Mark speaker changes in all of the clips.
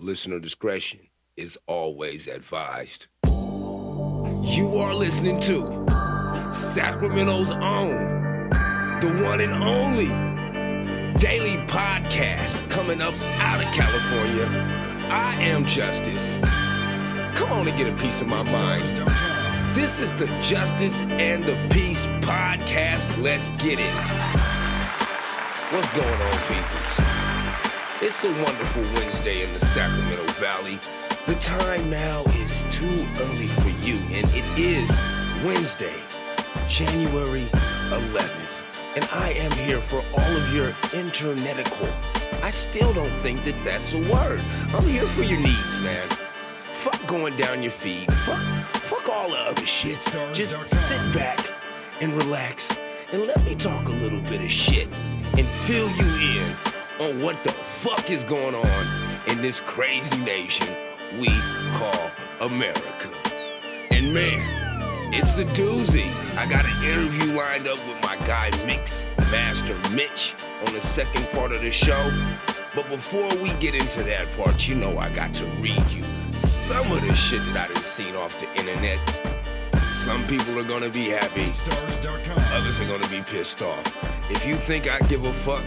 Speaker 1: Listener discretion is always advised. You are listening to Sacramento's own, the one and only daily podcast coming up out of California. I am Justice. Come on and get a piece of my mind. This is the Justice and the Peace podcast. Let's get it. What's going on, peoples? It's a wonderful Wednesday in the Sacramento Valley. The time now is too early for you, and it is Wednesday, January 11th. And I am here for all of your internetical. I still don't think that that's a word. I'm here for your needs, man. Fuck going down your feed. Fuck, fuck all the other shit. Just sit back and relax and let me talk a little bit of shit and fill you in on what the fuck is going on in this crazy nation we call America. And man, it's a doozy. I got an interview lined up with my guy Mix Master Mitch on the second part of the show. But before we get into that part, you know I got to read you some of the shit that I done seen off the internet. Some people are gonna be happy, others are gonna be pissed off. If you think I give a fuck,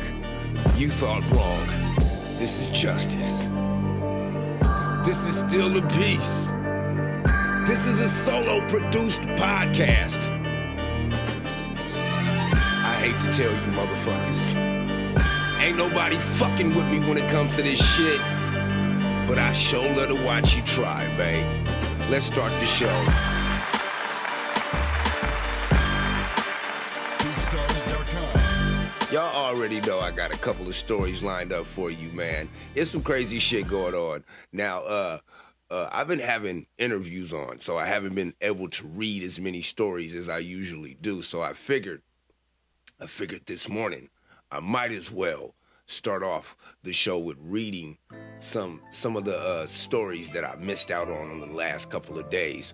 Speaker 1: you thought wrong. This is justice. This is still a peace. This is a solo produced podcast. I hate to tell you, motherfuckers. Ain't nobody fucking with me when it comes to this shit. But I sure let her watch you try, babe. Let's start the show. Already know I got a couple of stories lined up for you, man. It's some crazy shit going on. Now, uh, uh, I've been having interviews on, so I haven't been able to read as many stories as I usually do. So I figured, I figured this morning, I might as well start off the show with reading some some of the uh, stories that I missed out on on the last couple of days.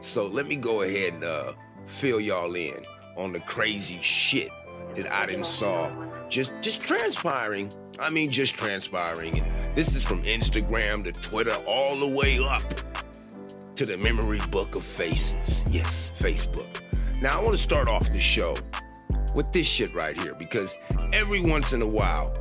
Speaker 1: So let me go ahead and uh, fill y'all in on the crazy shit that I didn't saw just just transpiring. I mean, just transpiring. And this is from Instagram to Twitter, all the way up to the memory book of faces. Yes, Facebook. Now I want to start off the show with this shit right here because every once in a while,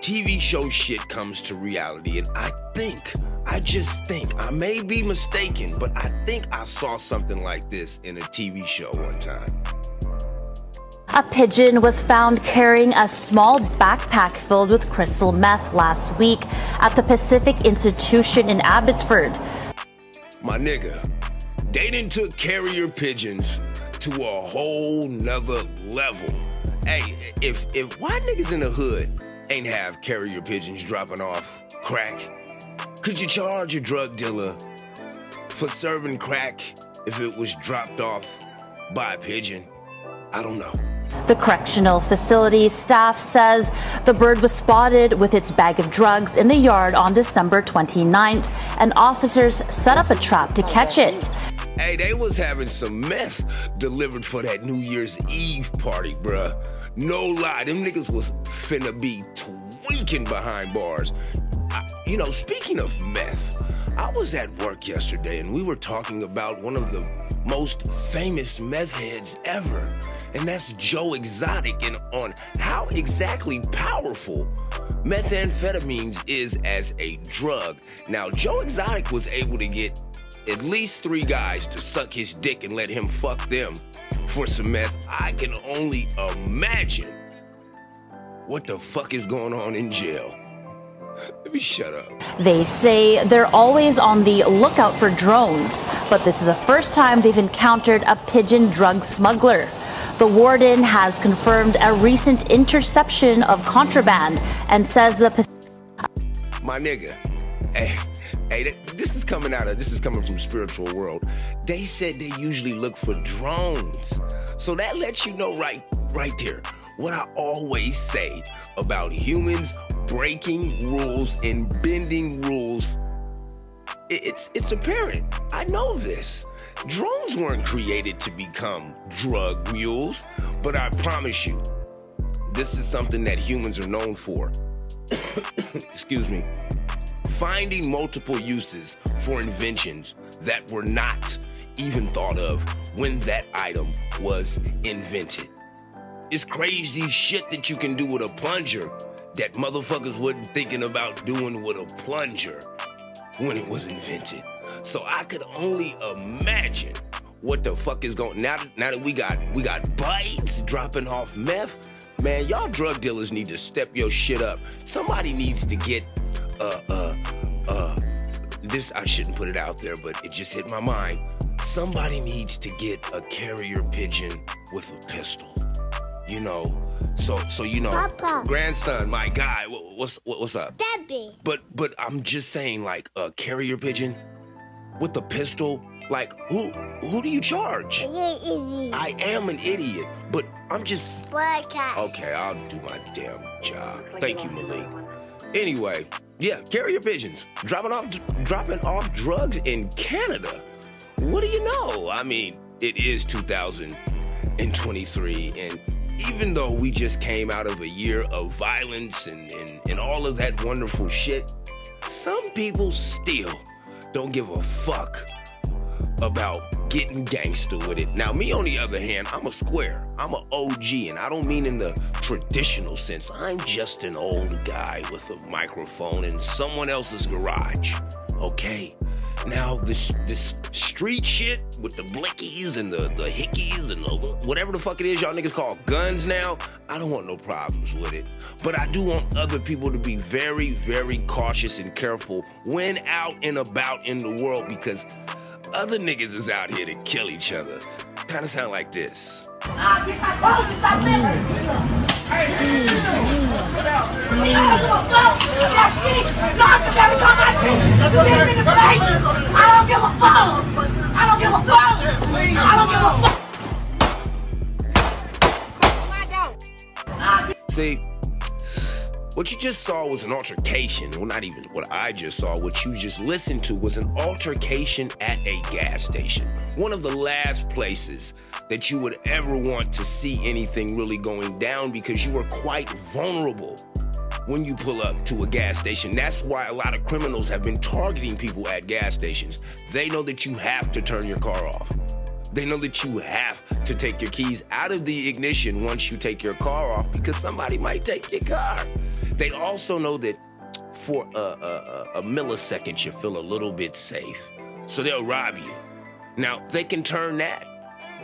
Speaker 1: TV show shit comes to reality, and I think. I just think, I may be mistaken, but I think I saw something like this in a TV show one time.
Speaker 2: A pigeon was found carrying a small backpack filled with crystal meth last week at the Pacific Institution in Abbotsford.
Speaker 1: My nigga, they done took carrier pigeons to a whole nother level. Hey, if if white niggas in the hood ain't have carrier pigeons dropping off crack, could you charge a drug dealer for serving crack if it was dropped off by a pigeon? I don't know.
Speaker 2: The correctional facility staff says the bird was spotted with its bag of drugs in the yard on December 29th, and officers set up a trap to catch it.
Speaker 1: Hey, they was having some meth delivered for that New Year's Eve party, bruh. No lie, them niggas was finna be tweaking behind bars. I, you know, speaking of meth, I was at work yesterday and we were talking about one of the most famous meth heads ever and that's Joe Exotic, and on how exactly powerful methamphetamines is as a drug. Now, Joe Exotic was able to get at least three guys to suck his dick and let him fuck them for some meth. I can only imagine what the fuck is going on in jail. Let me shut up.
Speaker 2: They say they're always on the lookout for drones, but this is the first time they've encountered a pigeon drug smuggler. The warden has confirmed a recent interception of contraband and says the.
Speaker 1: My nigga, hey, hey, this is coming out of this is coming from spiritual world. They said they usually look for drones, so that lets you know right, right there what I always say about humans breaking rules and bending rules. It's it's apparent. I know this. Drones weren't created to become drug mules, but I promise you, this is something that humans are known for. Excuse me. finding multiple uses for inventions that were not even thought of when that item was invented. It's crazy shit that you can do with a plunger that motherfuckers wasn't thinking about doing with a plunger when it was invented. So I could only imagine what the fuck is going now now that we got we got bites dropping off meth man y'all drug dealers need to step your shit up. Somebody needs to get uh uh uh this i shouldn't put it out there but it just hit my mind. Somebody needs to get a carrier pigeon with a pistol you know so so you know
Speaker 3: Papa.
Speaker 1: grandson my guy wha- what's what, what's up
Speaker 3: Debbie.
Speaker 1: but but I'm just saying, like a carrier pigeon with a pistol. Like who who do you charge?
Speaker 3: You're easy.
Speaker 1: I am an idiot, but I'm just
Speaker 3: Podcast.
Speaker 1: okay. I'll do my damn job. Thank you, Malik. Anyway, yeah, carrier pigeons dropping off dropping off drugs in Canada. What do you know? I mean, it is 2023, and even though we just came out of a year of violence and, and, and all of that wonderful shit, some people still don't give a fuck about getting gangster with it. Now, me on the other hand, I'm a square. I'm an OG, and I don't mean in the traditional sense. I'm just an old guy with a microphone in someone else's garage. Okay? Now, this this street shit with the blickies and the, the hickeys and the, whatever the fuck it is y'all niggas call guns now, I don't want no problems with it. But I do want other people to be very, very cautious and careful when out and about in the world because other niggas is out here to kill each other. Kind of sound like this. See, what you just saw was an altercation. Well, not even what I just saw. What you just listened to was an altercation at a gas station. One of the last places that you would ever want to see anything really going down because you are quite vulnerable when you pull up to a gas station. That's why a lot of criminals have been targeting people at gas stations. They know that you have to turn your car off. They know that you have to take your keys out of the ignition once you take your car off because somebody might take your car. They also know that for a, a, a- millisecond you feel a little bit safe. So they'll rob you. Now, they can turn that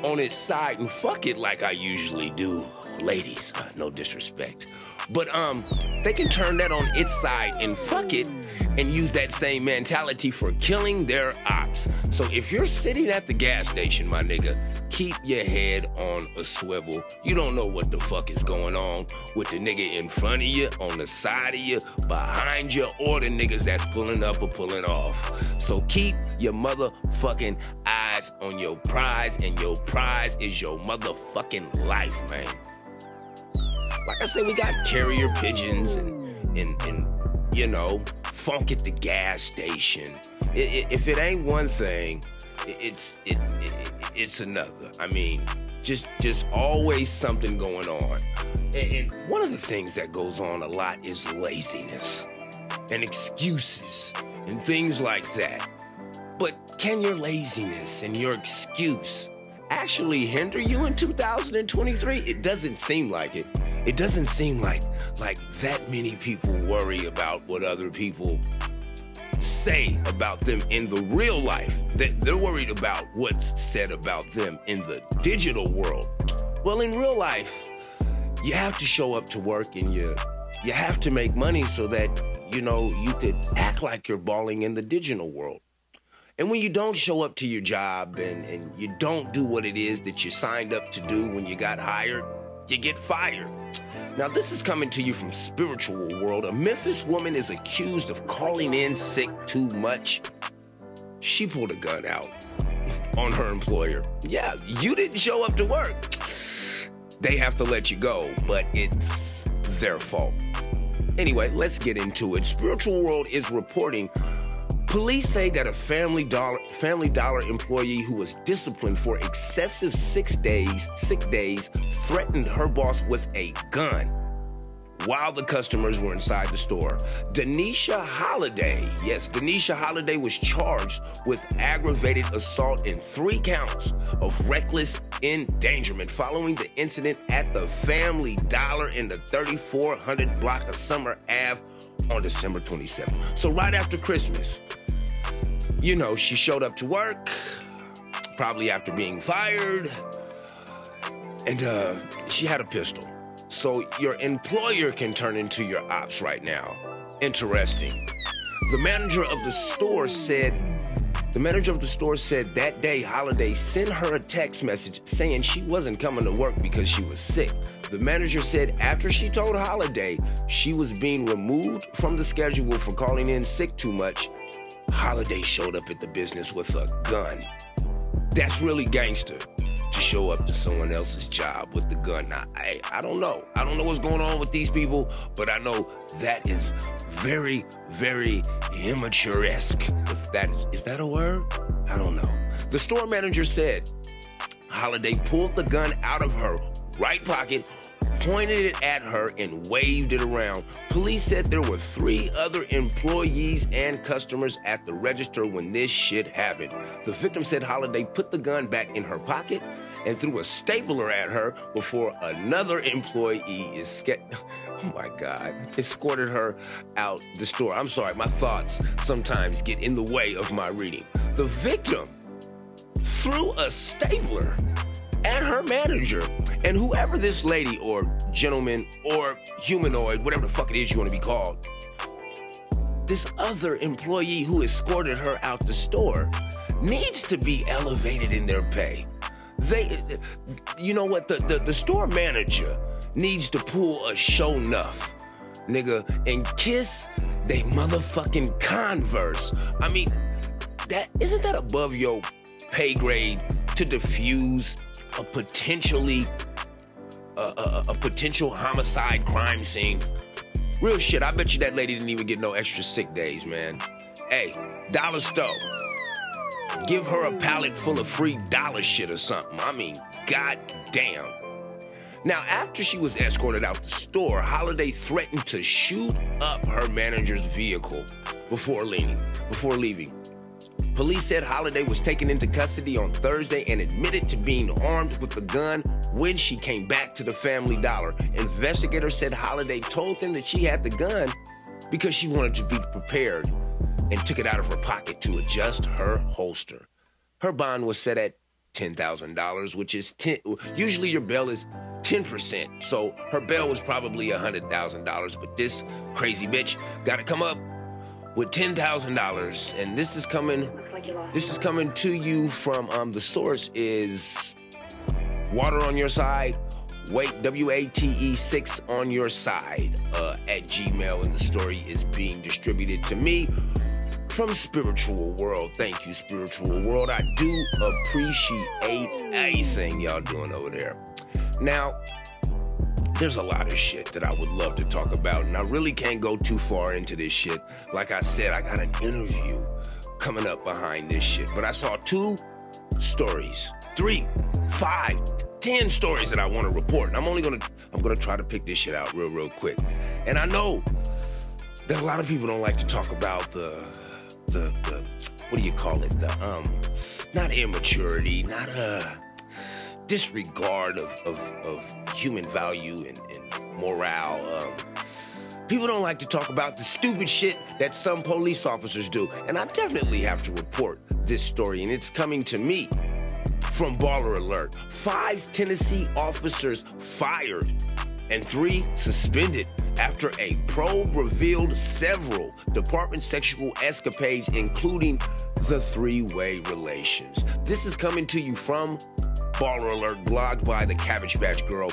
Speaker 1: on its side and fuck it like I usually do. Ladies, uh, no disrespect. But um, they can turn that on its side and fuck it and use that same mentality for killing their ops. So if you're sitting at the gas station, my nigga, keep your head on a swivel. You don't know what the fuck is going on with the nigga in front of you, on the side of you, behind you, or the niggas that's pulling up or pulling off. So keep your motherfucking eyes on your prize, and your prize is your motherfucking life, man. Like I said, we got carrier pigeons and and and you know funk at the gas station. I- I- if it ain't one thing, i- it's it, it it's another. I mean, just just always something going on. And, and one of the things that goes on a lot is laziness and excuses and things like that. But can your laziness and your excuse actually hinder you in 2023? It doesn't seem like it. It doesn't seem like like that many people worry about what other people say about them in the real life. That they're worried about what's said about them in the digital world. Well, in real life, you have to show up to work and you you have to make money so that you know you could act like you're balling in the digital world. And when you don't show up to your job and, and you don't do what it is that you signed up to do when you got hired, you get fired. Now, this is coming to you from spiritual world. A Memphis woman is accused of calling in sick too much. She pulled a gun out on her employer. Yeah, you didn't show up to work. They have to let you go, but it's their fault. Anyway, let's get into it. Spiritual World is reporting Police say that a Family Dollar Family Dollar employee who was disciplined for excessive six days, sick days, threatened her boss with a gun. while the customers were inside the store. Denisha Holiday, yes, Denisha Holiday was charged with aggravated assault in three counts of reckless endangerment following the incident at the Family Dollar in the 3400 block of Summer Ave on December 27th. So, right after Christmas, you know, she showed up to work, probably after being fired, and uh, she had a pistol. So your employer can turn into your ops right now. Interesting. The manager of the store said, the manager of the store said that day Holiday sent her a text message saying she wasn't coming to work because she was sick. The manager said after she told Holiday she was being removed from the schedule for calling in sick too much, Holiday showed up at the business with a gun. That's really gangster to show up to someone else's job with the gun. Now, I, I don't know. I don't know what's going on with these people, but I know that is very, very immature-esque. If that is, is that a word? I don't know. The store manager said Holiday pulled the gun out of her right pocket, pointed it at her, and waved it around. Police said there were three other employees and customers at the register when this shit happened. The victim said Holiday put the gun back in her pocket and threw a stapler at her before another employee escaped. Oh my God, escorted her out the store. I'm sorry, my thoughts sometimes get in the way of my reading. The victim threw a stapler at her manager. And whoever this lady or gentleman or humanoid, whatever the fuck it is you want to be called, this other employee who escorted her out the store needs to be elevated in their pay. They, you know what? The, the, the store manager needs to pull a show nuff, nigga, and kiss they motherfucking converse. I mean, that isn't that above your pay grade to diffuse a potentially a, a, a potential homicide crime scene? Real shit. I bet you that lady didn't even get no extra sick days, man. Hey, dollar store. Give her a pallet full of free dollar shit or something. I mean, goddamn. Now, after she was escorted out the store, Holiday threatened to shoot up her manager's vehicle before leaving. Before leaving. Police said Holiday was taken into custody on Thursday and admitted to being armed with a gun when she came back to the Family Dollar. Investigators said Holiday told them that she had the gun because she wanted to be prepared and took it out of her pocket to adjust her holster. Her bond was set at $10,000, which is 10 usually your bail is 10%. So her bail was probably $100,000, but this crazy bitch got to come up with $10,000 and this is coming this is coming to you from um the source is water on your side wait w-a-t-e 6 on your side uh, at gmail and the story is being distributed to me from Spiritual World. Thank you, Spiritual World. I do appreciate anything y'all doing over there. Now, there's a lot of shit that I would love to talk about, and I really can't go too far into this shit. Like I said, I got an interview coming up behind this shit. But I saw two stories, three, five, ten stories that I want to report. And I'm only gonna I'm gonna try to pick this shit out real, real quick. And I know that a lot of people don't like to talk about the the, the what do you call it? The um, not immaturity, not a disregard of, of, of human value and, and morale. Um, people don't like to talk about the stupid shit that some police officers do, and I definitely have to report this story, and it's coming to me from Baller Alert. Five Tennessee officers fired and three suspended after a probe revealed several department sexual escapades, including the three way relations. This is coming to you from Baller Alert, blogged by the Cabbage Patch Girl.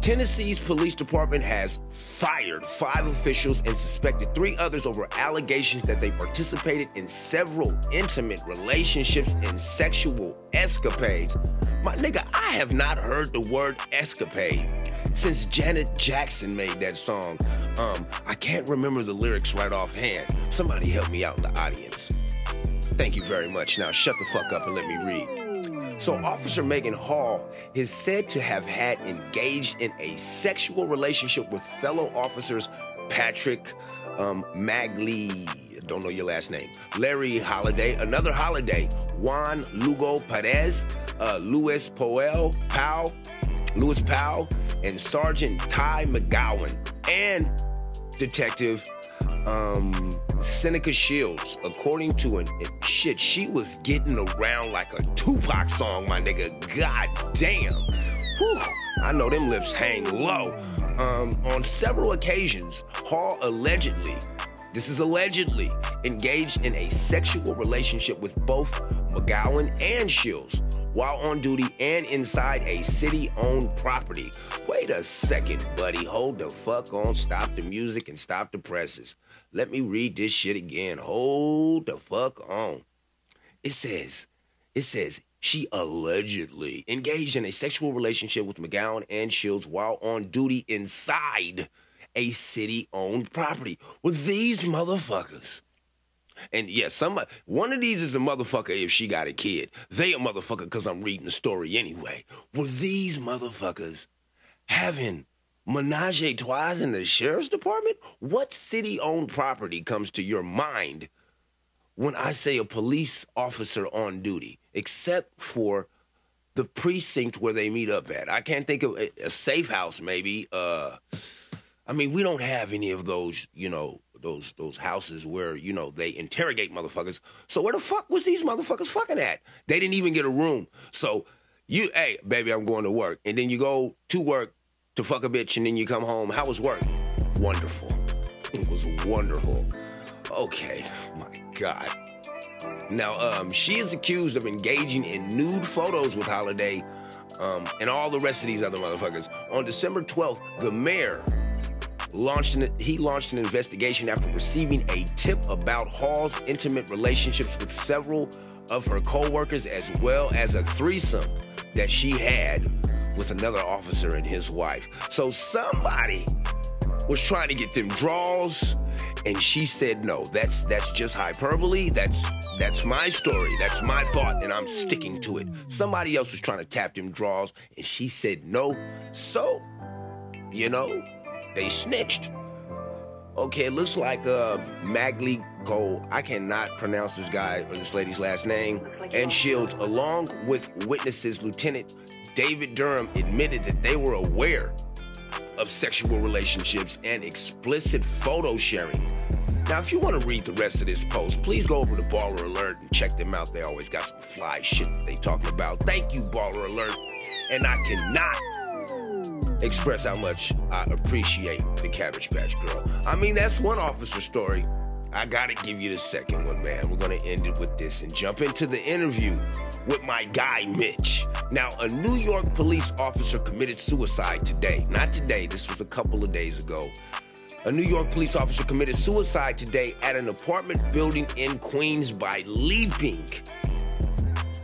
Speaker 1: Tennessee's police department has fired five officials and suspected three others over allegations that they participated in several intimate relationships and sexual escapades. My nigga, I have not heard the word escapade since Janet Jackson made that song. Um, I can't remember the lyrics right offhand. Somebody help me out in the audience. Thank you very much. Now shut the fuck up and let me read. So, Officer Megan Hall is said to have had engaged in a sexual relationship with fellow officers Patrick um, Magley, don't know your last name, Larry Holiday, another Holiday, Juan Lugo Perez, uh, Luis Powell, Powell, Louis Powell, and Sergeant Ty McGowan, and Detective um, Seneca Shields. According to an shit, she was getting around like a Tupac song, my nigga. God damn. Whew. I know them lips hang low. Um, on several occasions, Hall allegedly, this is allegedly, engaged in a sexual relationship with both McGowan and Shields while on duty and inside a city owned property. Wait a second, buddy. Hold the fuck on. Stop the music and stop the presses. Let me read this shit again. Hold the fuck on. It says, it says, she allegedly engaged in a sexual relationship with McGowan and Shields while on duty inside a city owned property. With these motherfuckers and yes, yeah, one of these is a motherfucker if she got a kid. They a motherfucker because I'm reading the story anyway. Were these motherfuckers having menage a trois in the sheriff's department? What city owned property comes to your mind when I say a police officer on duty, except for the precinct where they meet up at? I can't think of a, a safe house, maybe. Uh, I mean, we don't have any of those, you know, those those houses where you know they interrogate motherfuckers. So where the fuck was these motherfuckers fucking at? They didn't even get a room. So you, hey, baby, I'm going to work, and then you go to work to fuck a bitch, and then you come home. How was work? Wonderful. It was wonderful. Okay, my God. Now, um, she is accused of engaging in nude photos with Holiday um, and all the rest of these other motherfuckers. On December 12th, the mayor launched an, he launched an investigation after receiving a tip about Hall's intimate relationships with several of her co-workers as well as a threesome that she had with another officer and his wife. So somebody was trying to get them draws and she said no. That's that's just hyperbole. That's that's my story. That's my thought and I'm sticking to it. Somebody else was trying to tap them draws and she said no. So, you know, they snitched. Okay, it looks like uh, Magley Cole, I cannot pronounce this guy or this lady's last name, and Shields, along with witnesses, Lieutenant David Durham admitted that they were aware of sexual relationships and explicit photo sharing. Now, if you want to read the rest of this post, please go over to Baller Alert and check them out. They always got some fly shit they talking about. Thank you, Baller Alert. And I cannot express how much I appreciate the Cabbage Patch Girl. I mean, that's one officer story. I gotta give you the second one, man. We're gonna end it with this and jump into the interview with my guy Mitch. Now, a New York police officer committed suicide today. Not today, this was a couple of days ago. A New York police officer committed suicide today at an apartment building in Queens by leaping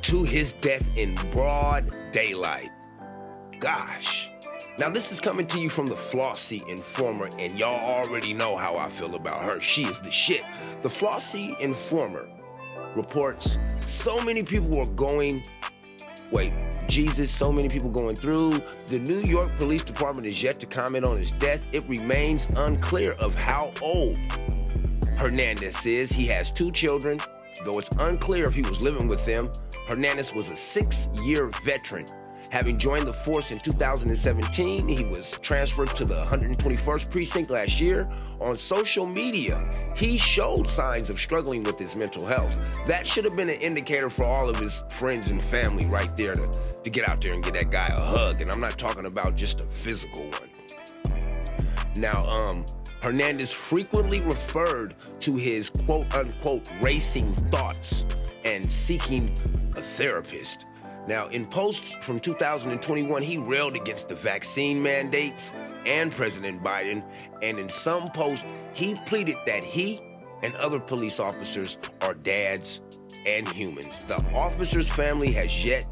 Speaker 1: to his death in broad daylight. Gosh. Now, this is coming to you from the Flossy Informer, and y'all already know how I feel about her. She is the shit. The Flossy Informer reports so many people were going, wait, Jesus, so many people going through. The New York Police Department is yet to comment on his death. It remains unclear of how old Hernandez is. He has two children, though it's unclear if he was living with them. Hernandez was a six year veteran Having joined the force in 2017, he was transferred to the 121st Precinct last year. On social media, he showed signs of struggling with his mental health. That should have been an indicator for all of his friends and family right there to, to get out there and get that guy a hug. And I'm not talking about just a physical one. Now, um, Hernandez frequently referred to his quote unquote racing thoughts and seeking a therapist. Now, in posts from 2021, he railed against the vaccine mandates and President Biden, and in some posts, he pleaded that he and other police officers are dads and humans. The officer's family has yet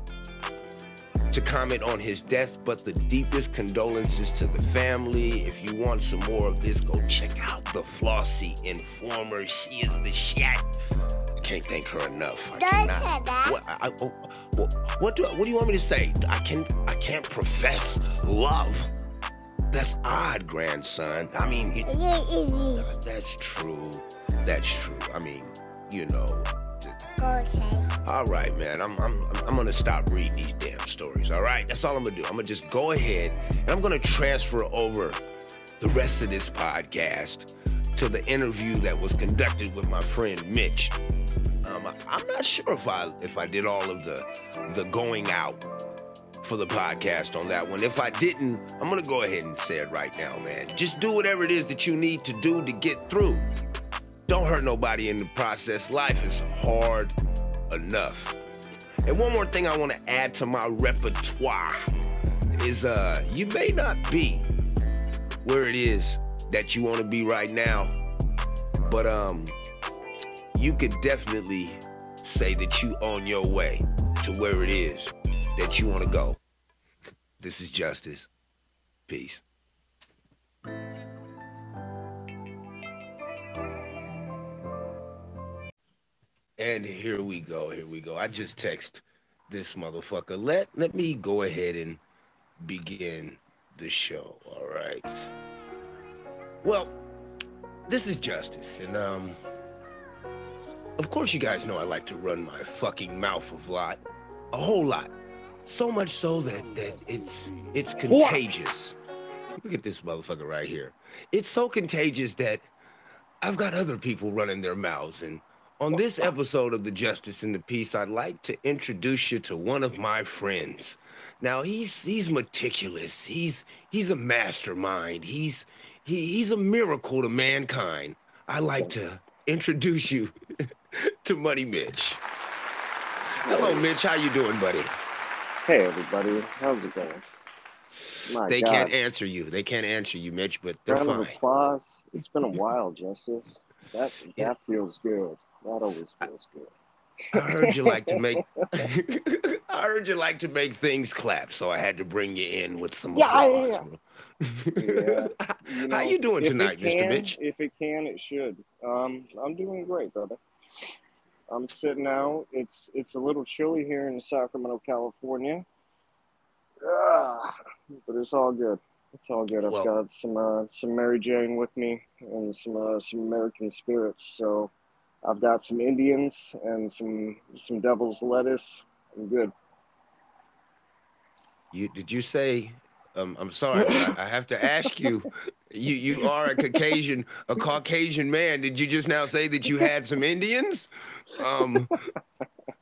Speaker 1: to comment on his death, but the deepest condolences to the family. If you want some more of this, go check out the Flossy Informer. She is the shit. I can't thank her enough. I cannot, what, I, oh, what, what, do what do you want me to say? I can I can't profess love. That's odd, grandson. I mean, it, that's true. That's true. I mean, you know. All right, man. I'm, I'm I'm gonna stop reading these damn stories. All right, that's all I'm gonna do. I'm gonna just go ahead and I'm gonna transfer over the rest of this podcast to the interview that was conducted with my friend Mitch. Um, I, am not sure if I if I did all of the the going out for the podcast on that one. If I didn't, I'm gonna go ahead and say it right now, man. Just do whatever it is that you need to do to get through. Don't hurt nobody in the process. Life is hard enough. And one more thing I want to add to my repertoire is uh you may not be where it is that you want to be right now. But um you could definitely say that you on your way to where it is that you want to go. This is justice. Peace. And here we go. Here we go. I just text this motherfucker. Let let me go ahead and begin the show. All right. Well, this is justice, and um, of course you guys know I like to run my fucking mouth a lot, a whole lot, so much so that that it's it's contagious. What? Look at this motherfucker right here. It's so contagious that I've got other people running their mouths. And on this episode of the Justice and the Peace, I'd like to introduce you to one of my friends. Now he's he's meticulous. He's he's a mastermind. He's he, he's a miracle to mankind. I'd like to introduce you to Money Mitch. Hello, Mitch. How you doing, buddy?
Speaker 3: Hey, everybody. How's it going?
Speaker 1: My they God. can't answer you. They can't answer you, Mitch, but they're
Speaker 3: Round
Speaker 1: fine.
Speaker 3: Of applause. It's been a while, Justice. That yeah. that feels good. That always feels good.
Speaker 1: I heard you like to make. I heard you like to make things clap, so I had to bring you in with some
Speaker 3: yeah,
Speaker 1: applause.
Speaker 3: Yeah, yeah.
Speaker 1: You know, How you doing tonight,
Speaker 3: can,
Speaker 1: Mr. Mitch?
Speaker 3: If it can, it should. Um, I'm doing great, brother. I'm sitting out. It's it's a little chilly here in Sacramento, California. Ah, but it's all good. It's all good. I've well, got some uh, some Mary Jane with me and some uh, some American spirits. So I've got some Indians and some some devil's lettuce. I'm good.
Speaker 1: You did you say? Um, I'm sorry, I, I have to ask you. You you are a Caucasian a Caucasian man. Did you just now say that you had some Indians? Um,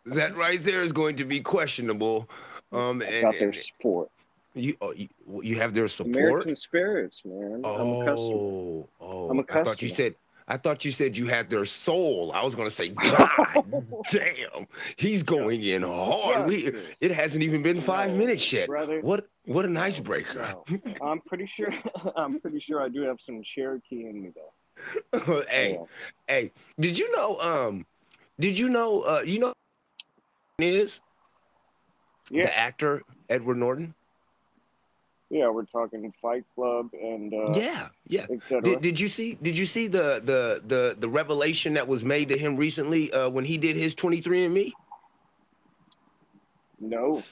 Speaker 1: that right there is going to be questionable. Um,
Speaker 3: and, got their support.
Speaker 1: You, oh, you you have their support.
Speaker 3: American spirits, man.
Speaker 1: Oh,
Speaker 3: I'm a customer.
Speaker 1: Oh, oh,
Speaker 3: I'm a customer.
Speaker 1: I thought you said I thought you said you had their soul. I was gonna say, God damn, he's going in hard. We, it hasn't even been five no, minutes yet. Brother, what what an icebreaker.
Speaker 3: No. I'm pretty sure I'm pretty sure I do have some Cherokee in me though.
Speaker 1: hey, yeah. hey, did you know um did you know uh you know is
Speaker 3: yeah.
Speaker 1: the actor Edward Norton?
Speaker 3: Yeah, we're talking Fight Club and uh,
Speaker 1: yeah, yeah. Did, did you see? Did you see the the the the revelation that was made to him recently uh, when he did his twenty three and Me?
Speaker 3: No.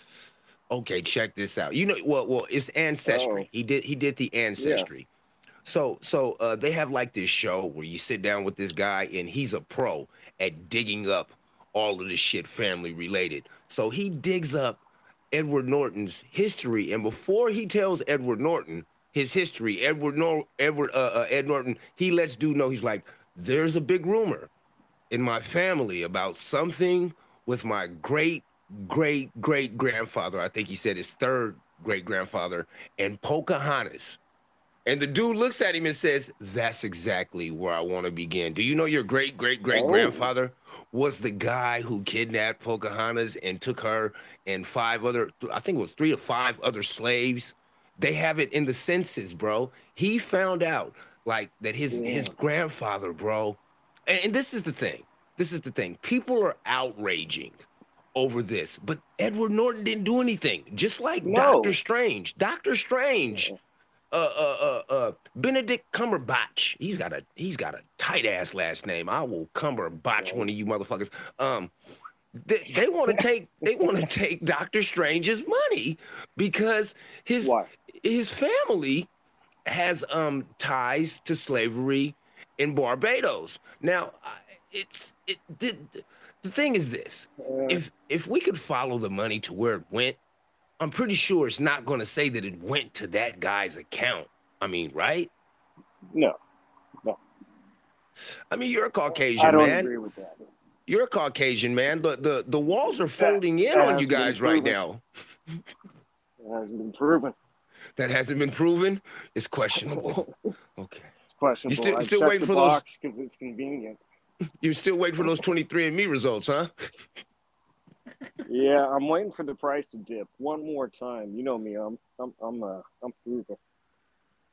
Speaker 1: Okay, check this out. You know, well, well, it's ancestry. Oh. He did he did the ancestry. Yeah. So so uh, they have like this show where you sit down with this guy and he's a pro at digging up all of this shit family related. So he digs up Edward Norton's history, and before he tells Edward Norton his history, Edward Nor- Edward uh, uh, Ed Norton, he lets dude know he's like, there's a big rumor in my family about something with my great great great grandfather. I think he said his third great grandfather and Pocahontas. And the dude looks at him and says, That's exactly where I want to begin. Do you know your great great great grandfather was the guy who kidnapped Pocahontas and took her and five other, I think it was three or five other slaves. They have it in the census, bro. He found out like that his yeah. his grandfather, bro. And, and this is the thing. This is the thing. People are outraging over this, but Edward Norton didn't do anything. Just like no. Doctor Strange. Doctor Strange uh, uh, uh, uh, Benedict Cumberbatch. He's got a he's got a tight ass last name. I will Cumberbatch one of you motherfuckers. Um, they, they want to take they want to take Doctor Strange's money because his
Speaker 3: Why?
Speaker 1: his family has um ties to slavery in Barbados. Now, it's it the, the thing is this:
Speaker 3: Uh,
Speaker 1: if if we could follow the money to where it went, I'm pretty sure it's not going to say that it went to that guy's account. I mean, right?
Speaker 3: no, no.
Speaker 1: I mean, you're a Caucasian I
Speaker 3: don't
Speaker 1: man.
Speaker 3: agree with that.
Speaker 1: You're a Caucasian man. The the the walls are folding in
Speaker 3: that
Speaker 1: on you guys right now.
Speaker 3: It hasn't been proven.
Speaker 1: That hasn't been proven. It's questionable. Okay.
Speaker 3: It's questionable.
Speaker 1: still-
Speaker 3: I
Speaker 1: still waiting for those-
Speaker 3: because it's convenient.
Speaker 1: You still waiting for those 23andMe results, huh?
Speaker 3: Yeah, I'm waiting for the price to dip one more time. You know me, I'm I'm I'm uh I'm frugal.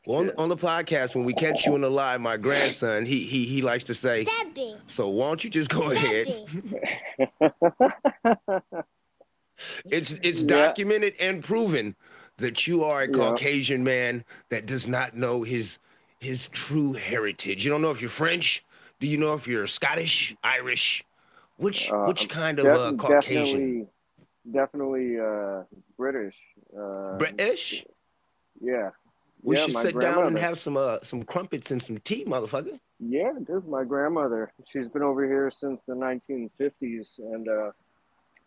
Speaker 1: Well, on, on the podcast, when we catch you in the live, my grandson, he he he likes to say,
Speaker 4: Debbie.
Speaker 1: so why don't you just go ahead? It's it's
Speaker 3: Yeah.
Speaker 1: documented and proven that you are a
Speaker 3: Yeah.
Speaker 1: Caucasian man that does not know his his true heritage. You don't know if you're French. Do you know if you're Scottish, Irish? Which
Speaker 3: Uh,
Speaker 1: which kind of
Speaker 3: Def-
Speaker 1: uh, Caucasian?
Speaker 3: Definitely, definitely uh, British. Uh,
Speaker 1: British?
Speaker 3: Yeah.
Speaker 1: We
Speaker 3: yeah,
Speaker 1: should sit down and have some uh, some crumpets and some tea, motherfucker.
Speaker 3: Yeah, dude, my grandmother. She's been over here since the 1950s, and uh,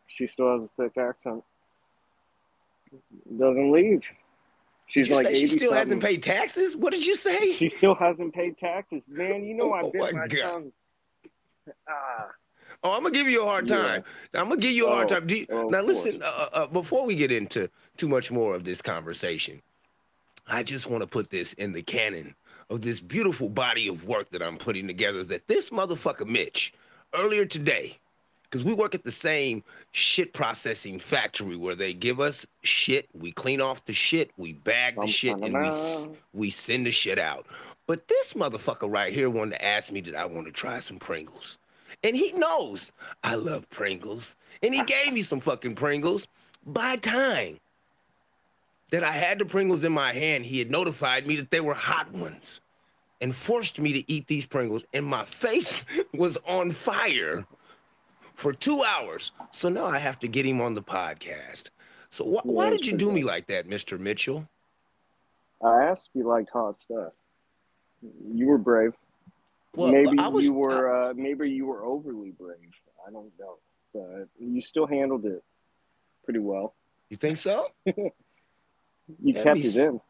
Speaker 3: she still has a thick accent. Doesn't leave. She's like
Speaker 1: say she still hasn't paid taxes? What did you say?
Speaker 3: She still hasn't paid taxes, man. You know I
Speaker 1: Oh
Speaker 3: bit
Speaker 1: my
Speaker 3: my, tongue. Ah,
Speaker 1: Oh, I'm gonna give you a hard
Speaker 3: Yeah.
Speaker 1: time. I'm gonna give you a hard
Speaker 3: Oh,
Speaker 1: time. You,
Speaker 3: oh,
Speaker 1: now, listen. Uh, uh, before we get into too much more of this conversation, I just want to put this in the canon of this beautiful body of work that I'm putting together. That this motherfucker Mitch earlier today, because we work at the same shit processing factory where they give us shit, we clean off the shit, we bag the shit, and we we send the shit out. But this motherfucker right here wanted to ask me that I want to try some Pringles. And he knows I love Pringles. And he gave me some fucking Pringles. By time that I had the Pringles in my hand, he had notified me that they were hot ones and forced me to eat these Pringles. And my face was on fire for two hours. So now I have to get him on the podcast. So wh- why did you do me like that, Mr. Mitchell?
Speaker 3: I asked if you liked hot stuff. You were brave.
Speaker 1: Well,
Speaker 3: maybe
Speaker 1: was-
Speaker 3: you were. uh, maybe you were overly brave. I don't know, but you still handled it pretty well.
Speaker 1: You think so?
Speaker 3: You kept
Speaker 1: be
Speaker 3: it in.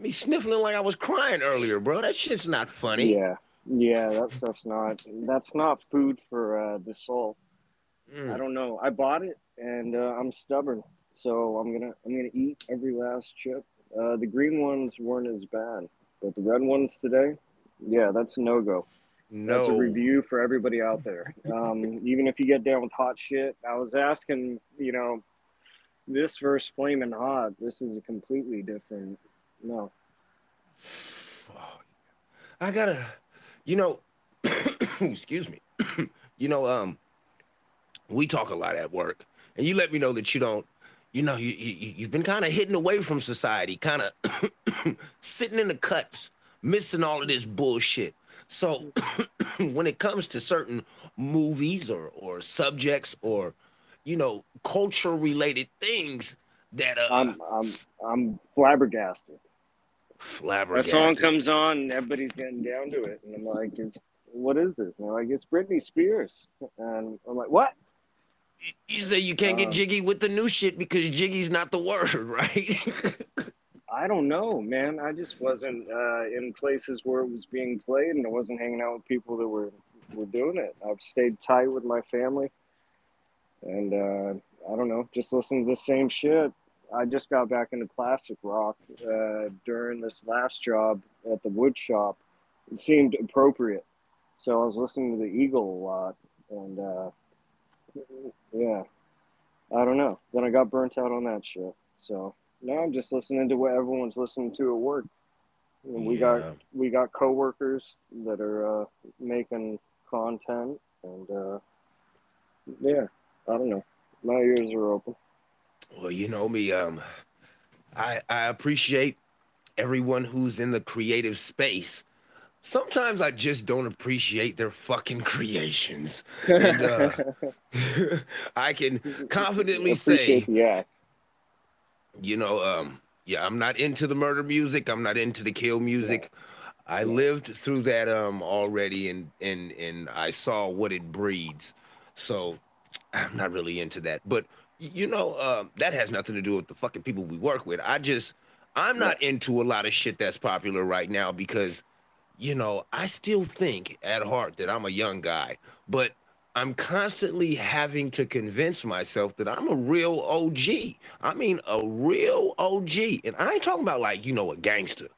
Speaker 1: Me sniffling like I was crying earlier, bro. That shit's not funny.
Speaker 3: Yeah, yeah. That stuff's not. That's not food for uh, the soul.
Speaker 1: Mm.
Speaker 3: I don't know. I bought it, and uh, I'm stubborn, so I'm gonna I'm gonna eat every last chip. Uh, the green ones weren't as bad, but the red ones today, yeah, that's no go. That's a review for everybody out there. Um, even if you get down with hot shit, I was asking, you know, this versus flaming hot. This is a completely different. No,
Speaker 1: I gotta, you know, excuse me. you know, um, we talk a lot at work, and you let me know that you don't. You know, you, you you've been kind of hidden away from society, kind of sitting in the cuts, missing all of this bullshit. So, when it comes to certain movies or or subjects or, you know, culture related things that uh,
Speaker 3: I'm I'm I'm flabbergasted. That
Speaker 1: flabbergasted.
Speaker 3: song comes on, and everybody's getting down to it, and I'm like, it's what is this? And they're like, it's Britney Spears, and I'm like, what?
Speaker 1: You say you can't get
Speaker 3: Um,
Speaker 1: jiggy with the new shit because jiggy's not the word, right?
Speaker 3: I don't know, man. I just wasn't uh, in places where it was being played, and I wasn't hanging out with people that were were doing it. I've stayed tight with my family, and uh, I don't know, just listen to the same shit. I just got back into classic rock uh, during this last job at the wood shop. It seemed appropriate, so I was listening to the Eagle a lot, and uh, yeah, I don't know. Then I got burnt out on that shit, so. No, I'm just listening to what everyone's listening to at work. And we
Speaker 1: Yeah.
Speaker 3: got we got coworkers that are uh, making content, and uh, yeah, I don't know. My ears are open.
Speaker 1: well, you know me. Um, I I appreciate everyone who's in the creative space, sometimes I just don't appreciate their fucking creations. And uh, I can confidently say,
Speaker 3: yeah,
Speaker 1: you know, um, yeah, I'm not into the murder music. I'm not into the kill music. I lived through that um already, and and and I saw what it breeds. So I'm not really into that. But you know, um, that has nothing to do with the fucking people we work with. I just I'm not into a lot of shit that's popular right now because, you know, I still think at heart that I'm a young guy, but I'm constantly having to convince myself that I'm a real OG. I mean, a real OG. And I ain't talking about like, you know, a gangster.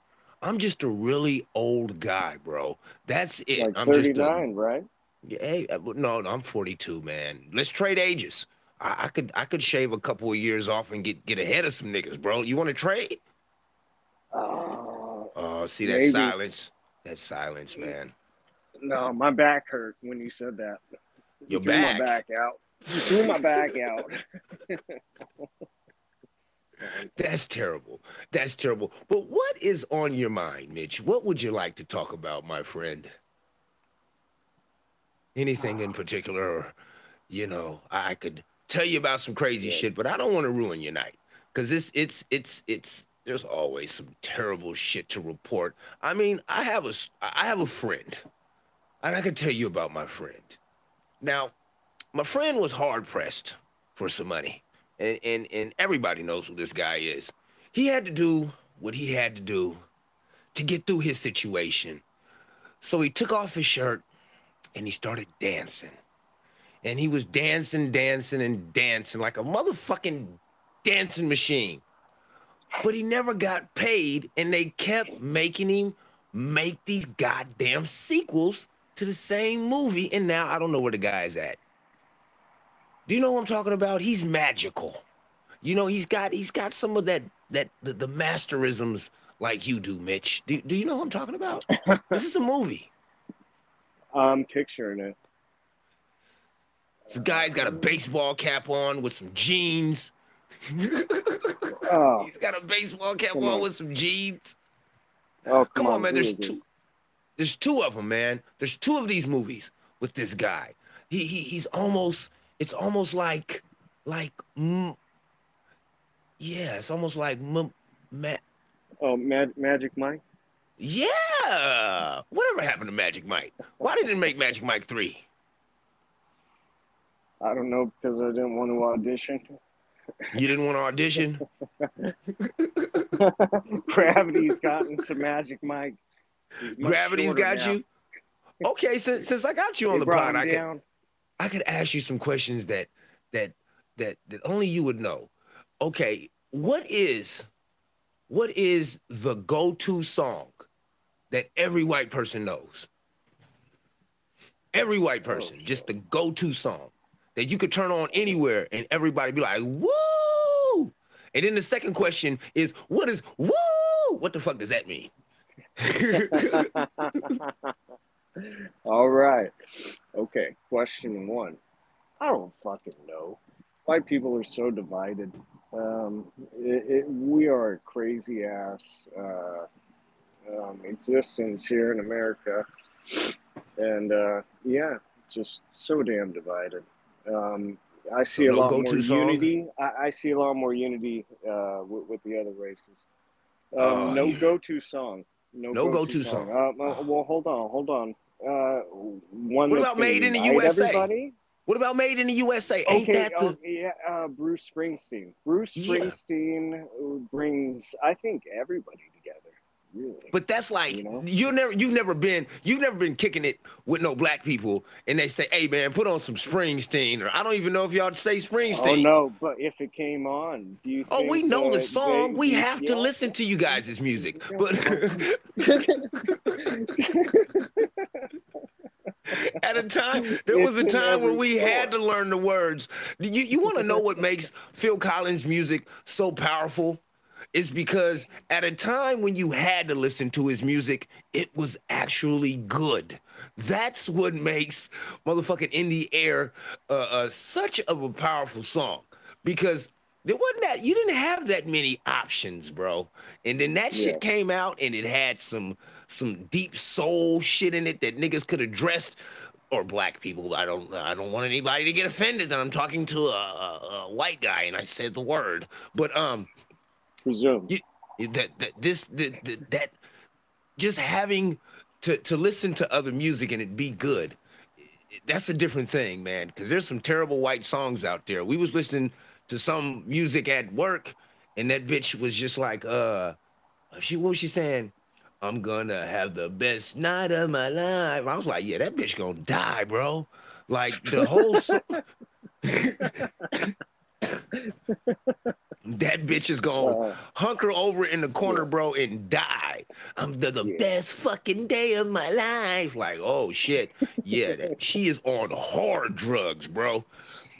Speaker 1: I'm just a really old guy, bro. That's it.
Speaker 3: like
Speaker 1: I'm just a,
Speaker 3: 39, right?
Speaker 1: yeah, hey, uh, no, no, I'm 42, man. Let's trade ages. I, I could I could shave a couple of years off and get get ahead of some niggas, bro. You want to trade?
Speaker 3: Oh,
Speaker 1: Oh, see that
Speaker 3: Maybe.
Speaker 1: silence? That silence, man.
Speaker 3: no, my back hurt when you said that.
Speaker 1: Your
Speaker 3: You
Speaker 1: back.
Speaker 3: my back out. You threw my back out.
Speaker 1: That's terrible. That's terrible. But what is on your mind, Mitch? What would you like to talk about, my friend? Anything in particular? Or, you know, I could tell you about some crazy
Speaker 3: Yeah.
Speaker 1: shit, but I don't want to ruin your night. Cause it's it's it's it's there's always some terrible shit to report. I mean, I have a I have a friend. And I can tell you about my friend. Now, my friend was hard pressed for some money. And, and and everybody knows who this guy is. He had to do what he had to do to get through his situation. So he took off his shirt and he started dancing. And he was dancing, dancing, and dancing like a motherfucking dancing machine. But he never got paid, and they kept making him make these goddamn sequels to the same movie. And now I don't know where the guy's at. Do you know what I'm talking about? He's magical. You know, he's got he's got some of that that the, the masterisms like you do, Mitch. Do, do you know what I'm talking about? this is a movie.
Speaker 3: I'm picturing it.
Speaker 1: This guy's got a baseball cap on with some jeans.
Speaker 3: Oh,
Speaker 1: He's got a baseball cap on
Speaker 3: on.
Speaker 1: with some jeans.
Speaker 3: oh come,
Speaker 1: Come on, man. There's two. There's two of them, man. There's two of these movies with this guy. He he he's almost. It's almost like like. Mm, yeah, it's almost like m- ma-
Speaker 3: Oh, Mag- Magic Mike.
Speaker 1: Yeah. Whatever happened to Magic Mike? Why didn't it make Magic Mike 3?
Speaker 3: I don't know because I didn't want to audition.
Speaker 1: You didn't want to audition?
Speaker 3: Gravity's gotten to Magic Mike. Much
Speaker 1: got
Speaker 3: now.
Speaker 1: you? Okay, since since I got you
Speaker 3: They
Speaker 1: on the
Speaker 3: brought
Speaker 1: pod, I could. I could ask you some questions that that that that only you would know. Okay, what is what is the go-to song that every white person knows? Every white oh, person, just the go-to song that you could turn on anywhere and everybody be like, "Woo!" And then the second question is, what is "woo"? What the fuck does that mean?
Speaker 3: All right. Okay. Question one. I don't fucking know. why people are so divided. Um, it, it, we are a crazy ass uh, um, existence here in America, and uh, yeah, just so damn divided. Um, I see
Speaker 1: So
Speaker 3: a lot more unity. I, I see a lot more unity uh, with, with the other races. Um,
Speaker 1: Oh,
Speaker 3: no
Speaker 1: yeah.
Speaker 3: go-to song. No,
Speaker 1: No go-to song.
Speaker 3: Uh, uh, well, hold on, hold on. Uh, one
Speaker 1: What about Made in the USA?
Speaker 3: Everybody?
Speaker 1: What about Made in the USA? Ain't
Speaker 3: Okay,
Speaker 1: that the
Speaker 3: oh, yeah, uh, Bruce Springsteen. Bruce
Speaker 1: Yeah.
Speaker 3: Springsteen brings, I think, everybody. Really.
Speaker 1: But that's like
Speaker 3: You know?
Speaker 1: you never you've never been you've never been kicking it with no black people and they say, Hey man, put on some Springsteen or I don't even know if y'all say
Speaker 3: oh,
Speaker 1: Springsteen.
Speaker 3: oh no! But if it came on, do you?
Speaker 1: Oh, we know the song.
Speaker 3: they-
Speaker 1: we have to listen to you guys' music. But at a time, there was a time where we had to learn the words. You you want to know what makes Phil Collins' music so powerful? Is because at a time when you had to listen to his music, it was actually good. That's what makes motherfucking In the Air uh, uh, such of a powerful song. Because there wasn't that you didn't have that many options, bro. And then that shit came out and it had some some deep soul shit in it that niggas could have dressed or black people. I don't I don't want anybody to get offended that I'm talking to a, a, a white guy and I said the word. But um
Speaker 3: Presume.
Speaker 1: you, that that this that, that that just having to to listen to other music and it be good that's a different thing man because there's some terrible white songs out there. We was listening to some music at work and that bitch was just like uh she what was she saying? I'm gonna have the best night of my life. I was like yeah that bitch gonna die bro. Like the whole song that bitch is gonna
Speaker 3: Uh,
Speaker 1: hunker over in the corner,
Speaker 3: Yeah.
Speaker 1: bro, and die. I'm the, the
Speaker 3: Yeah.
Speaker 1: best fucking day of my life. Like, oh shit. Yeah, that, she is on hard drugs, bro.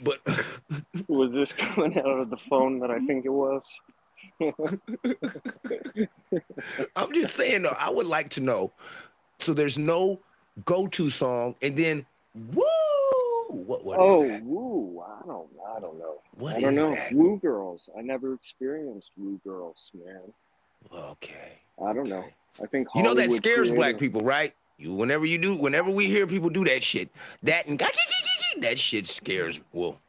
Speaker 1: But
Speaker 3: was this coming out of the phone that I think it was?
Speaker 1: I'm just saying though, I would like to know. So there's no go-to song, and then woo! What what is
Speaker 3: oh,
Speaker 1: that?
Speaker 3: woo! I don't, I don't know.
Speaker 1: What
Speaker 3: I don't know.
Speaker 1: that?
Speaker 3: Woo girls. I never experienced woo girls, man.
Speaker 1: Okay.
Speaker 3: I don't know. I think
Speaker 1: You know that scares black people, right? You whenever you do, whenever we hear people do that shit, that and that shit scares. Well,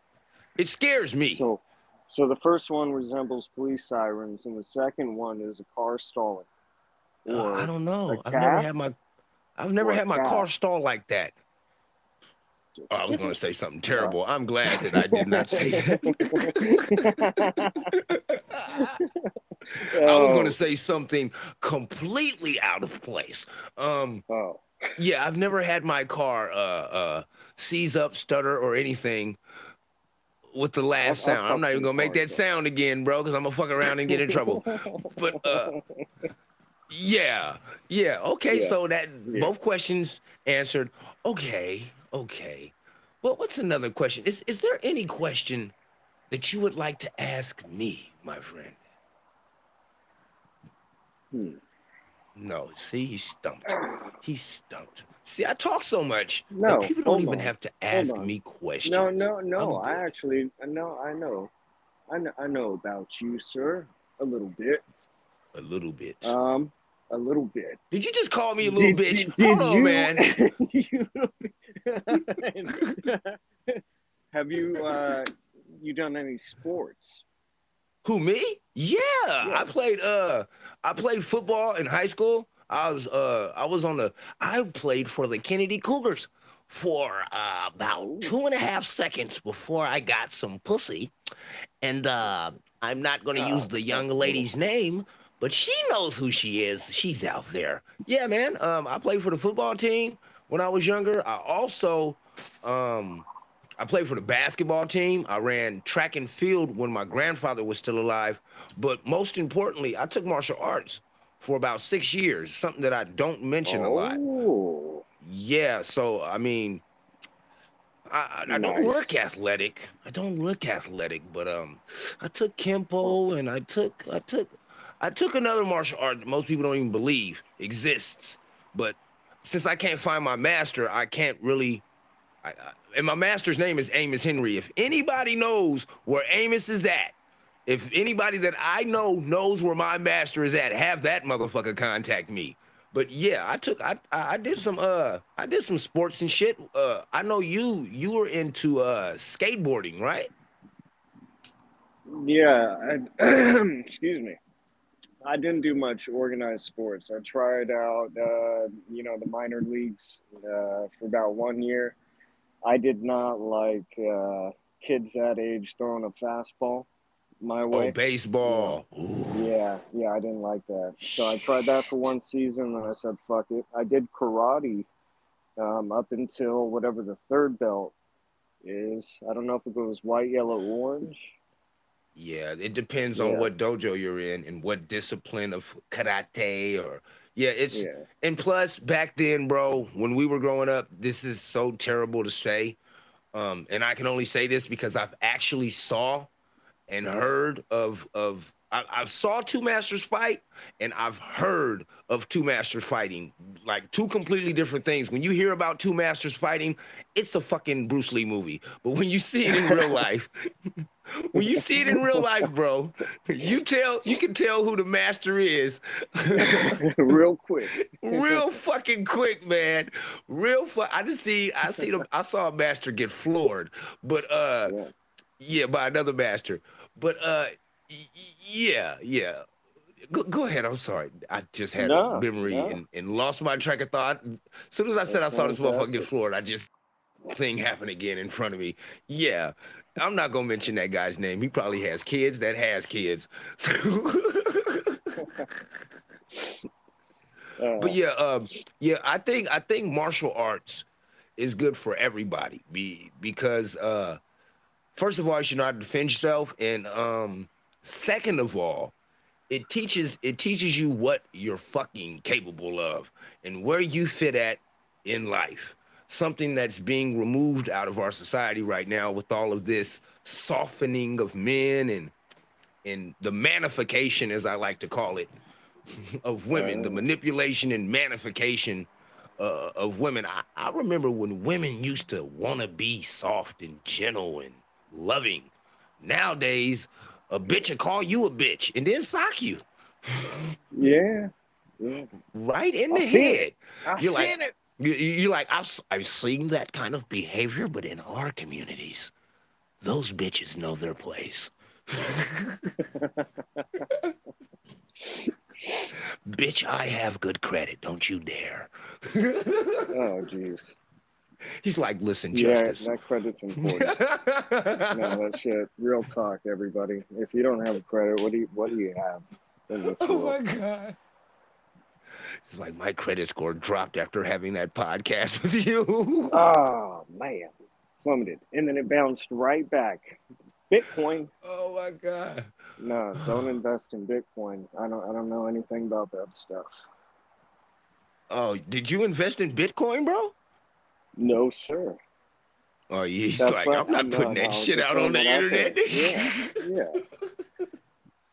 Speaker 1: it scares me.
Speaker 3: So, so the first one resembles police sirens, and the second one is a car stalling.
Speaker 1: Uh, I don't know. I've never had my I've never had my
Speaker 3: cat?
Speaker 1: car stall like that. Oh, I was gonna say something terrible. I'm glad that I did not say that. I was gonna say something completely out of place. Um,
Speaker 3: Oh,
Speaker 1: yeah, I've never had my car uh uh seize up, stutter, or anything with the last
Speaker 3: I'll-
Speaker 1: sound. I'm not even gonna make that sound again, bro, because I'm gonna fuck around and get in trouble. But uh yeah, yeah. Okay,
Speaker 3: Yeah.
Speaker 1: so that
Speaker 3: Yeah.
Speaker 1: both questions answered. Okay, okay. Well, what's another question? Is is there any question that you would like to ask me, my friend?
Speaker 3: Hmm.
Speaker 1: No, see, he's stumped. He's stumped. See, I talk so much
Speaker 3: No,
Speaker 1: that people don't even
Speaker 3: on,
Speaker 1: have to ask me questions.
Speaker 3: no, no, no. I actually, I know, I know, I know, I know about you, sir. A little bit.
Speaker 1: a little bit.
Speaker 3: Um, a little bit.
Speaker 1: Did you just call me a little
Speaker 3: Did-
Speaker 1: bitch?
Speaker 3: did
Speaker 1: Hold on,
Speaker 3: you-
Speaker 1: man.
Speaker 3: you- Have you uh, you done any sports?
Speaker 1: Who me? Yeah, I played. Uh, I played football in high school. I was. Uh, I was on the. I played for the Kennedy Cougars for uh, about two and a half seconds before I got some pussy, and uh, I'm not going to
Speaker 3: Oh,
Speaker 1: use the young lady's name, but she knows who she is. She's out there. Yeah, man. Um, I played for the football team when I was younger. I also, um, I played for the basketball team. I ran track and field when my grandfather was still alive. But most importantly, I took martial arts for about six years, something that I don't mention a lot.
Speaker 3: Oh,
Speaker 1: Yeah, so I mean, I, I, I don't
Speaker 3: Nice.
Speaker 1: look athletic. I don't look athletic, but um, I took kempo and I took I took I took another martial art most people don't even believe exists. But since I can't find my master, I can't really. I, I, and my master's name is Amos Henry. If anybody knows where Amos is at, if anybody that I know knows where my master is at, have that motherfucker contact me. But yeah, I took I I I did some uh I did some sports and shit. Uh I know you you were into uh skateboarding, right?
Speaker 3: yeah. I, excuse me. I didn't do much organized sports. I tried out, uh, you know, the minor leagues uh, for about one year. I did not like uh, kids that age throwing a fastball my way.
Speaker 1: Oh, baseball. Ooh.
Speaker 3: Yeah, yeah, I didn't like that. So I tried that for one season, and I said, "Fuck it." I did karate um, up until whatever the third belt is. I don't know if it goes white, yellow, orange.
Speaker 1: Yeah, it depends on what dojo you're in and what discipline of karate or yeah, it's
Speaker 3: Yeah,
Speaker 1: and plus back then, bro, when we were growing up, this is so terrible to say. Um, and I can only say this because I've actually saw and heard of of I, I saw two masters fight, and I've heard of two masters fighting, like two completely different things. When you hear about two masters fighting, it's a fucking Bruce Lee movie. But when you see it in real life, when you see it in real life, bro, you tell you can tell who the master is
Speaker 3: real quick.
Speaker 1: real fucking quick, man. Real fu- I just see I see them I saw a master get floored, but uh
Speaker 3: Yeah.
Speaker 1: yeah, by another master. But uh yeah, yeah. Go, go ahead. I'm sorry. I just had
Speaker 3: No,
Speaker 1: a memory
Speaker 3: no.
Speaker 1: and, and lost my track of thought. As soon as I said I saw this motherfucker get floored, I just thing happened again in front of me. Yeah. I'm not gonna mention that guy's name. He probably has kids that has kids.
Speaker 3: Uh,
Speaker 1: But yeah, um, yeah, I think I think martial arts is good for everybody. Be because uh, first of all, you should know how to defend yourself, and um, second of all, it teaches it teaches you what you're fucking capable of and where you fit at in life. Something that's being removed out of our society right now with all of this softening of men and and the manification, as I like to call it, of women, the manipulation and manification uh, of women. I, I remember when women used to want to be soft and gentle and loving. Nowadays, a bitch will call you a bitch and then sock you
Speaker 3: yeah. Yeah.
Speaker 1: right in the head. You're like-
Speaker 3: it.
Speaker 1: You, you- you're like, I've, I've seen that kind of behavior, but in our communities, those bitches know their place. Bitch, I have good credit. Don't you dare.
Speaker 3: Oh, jeez.
Speaker 1: He's like, listen,
Speaker 3: Yeah,
Speaker 1: Justice.
Speaker 3: that credit's important. no, that shit. Real talk, everybody. If you don't have a credit, what do you what do you have
Speaker 1: oh my God. He's like, my credit score dropped after having that podcast with you.
Speaker 3: Oh man, plummeted, and then it bounced right back. Bitcoin.
Speaker 1: oh my God.
Speaker 3: No, don't invest in Bitcoin. I don't. I don't know anything about that stuff.
Speaker 1: Oh, did you invest in Bitcoin, bro?
Speaker 3: No, sir.
Speaker 1: Oh, he's
Speaker 3: That's
Speaker 1: like,
Speaker 3: right.
Speaker 1: I'm not
Speaker 3: No,
Speaker 1: putting
Speaker 3: no,
Speaker 1: that shit out on the internet.
Speaker 3: Yeah, yeah.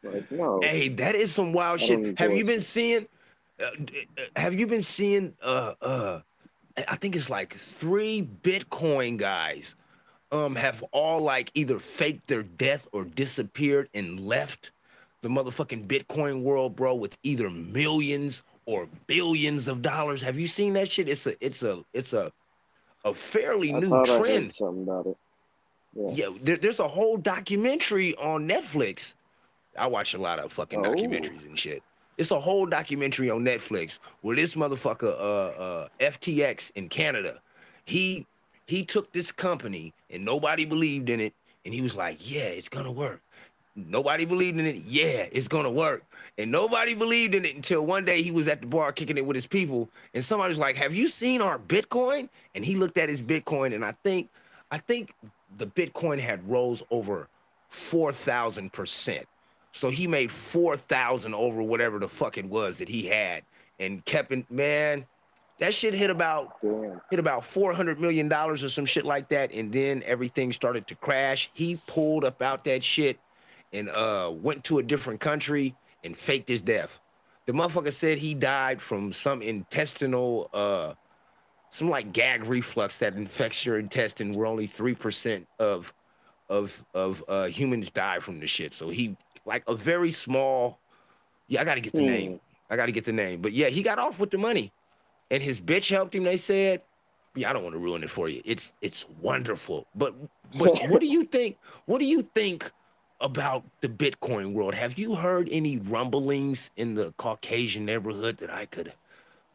Speaker 3: Like no.
Speaker 1: Hey, that is some wild shit. Have you been seeing? Uh, uh, have you been seeing? Uh, uh, I think it's like three Bitcoin guys, um, have all like either faked their death or disappeared and left the motherfucking Bitcoin world, bro, with either millions or billions of dollars. Have you seen that shit? It's a, it's a, it's a, a fairly
Speaker 3: I
Speaker 1: new trend.
Speaker 3: something about it. Yeah.
Speaker 1: Yeah, there, there's a whole documentary on Netflix. I watch a lot of fucking
Speaker 3: Oh.
Speaker 1: documentaries and shit. It's a whole documentary on Netflix where this motherfucker, uh, uh, FTX in Canada, he he took this company and nobody believed in it, and he was like, "Yeah, it's gonna work." Nobody believed in it. Yeah, it's gonna work. And nobody believed in it until one day he was at the bar kicking it with his people, and somebody was like, "Have you seen our Bitcoin?" And he looked at his Bitcoin, and I think, I think the Bitcoin had rose over four thousand percent. So he made four thousand over whatever the fuck it was that he had, and kept it. Man, that shit hit about
Speaker 3: Damn.
Speaker 1: hit about four hundred million dollars or some shit like that, and then everything started to crash. He pulled up out that shit and uh went to a different country and faked his death. The motherfucker said he died from some intestinal uh some like gag reflux that infects your intestine where only three percent of of of uh humans die from the shit. So he like a very small yeah, I gotta get the
Speaker 3: Hmm.
Speaker 1: name. I gotta get the name. But yeah, he got off with the money. And his bitch helped him, they said. Yeah, I don't want to ruin it for you. It's it's wonderful. But but what do you think? What do you think about the Bitcoin world? Have you heard any rumblings in the Caucasian neighborhood that I could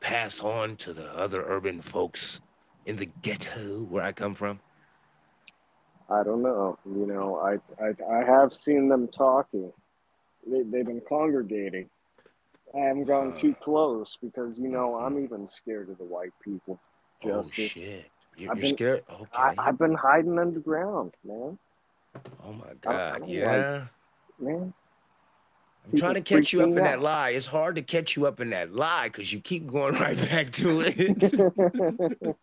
Speaker 1: pass on to the other urban folks in the ghetto where I come from?
Speaker 3: I don't know. You know, I I, I have seen them talking. They, they've been congregating. I haven't gone uh. too close because you know I'm mm-hmm. even scared of the white people.
Speaker 1: Oh
Speaker 3: Justice.
Speaker 1: shit. You're, you're
Speaker 3: been-
Speaker 1: scared? Okay.
Speaker 3: I, I've been hiding underground, man.
Speaker 1: Oh my god. Yeah.
Speaker 3: Man,
Speaker 1: I'm trying to catch you up in
Speaker 3: me
Speaker 1: that lie. It's hard to catch you up in that lie because you keep going right back to it.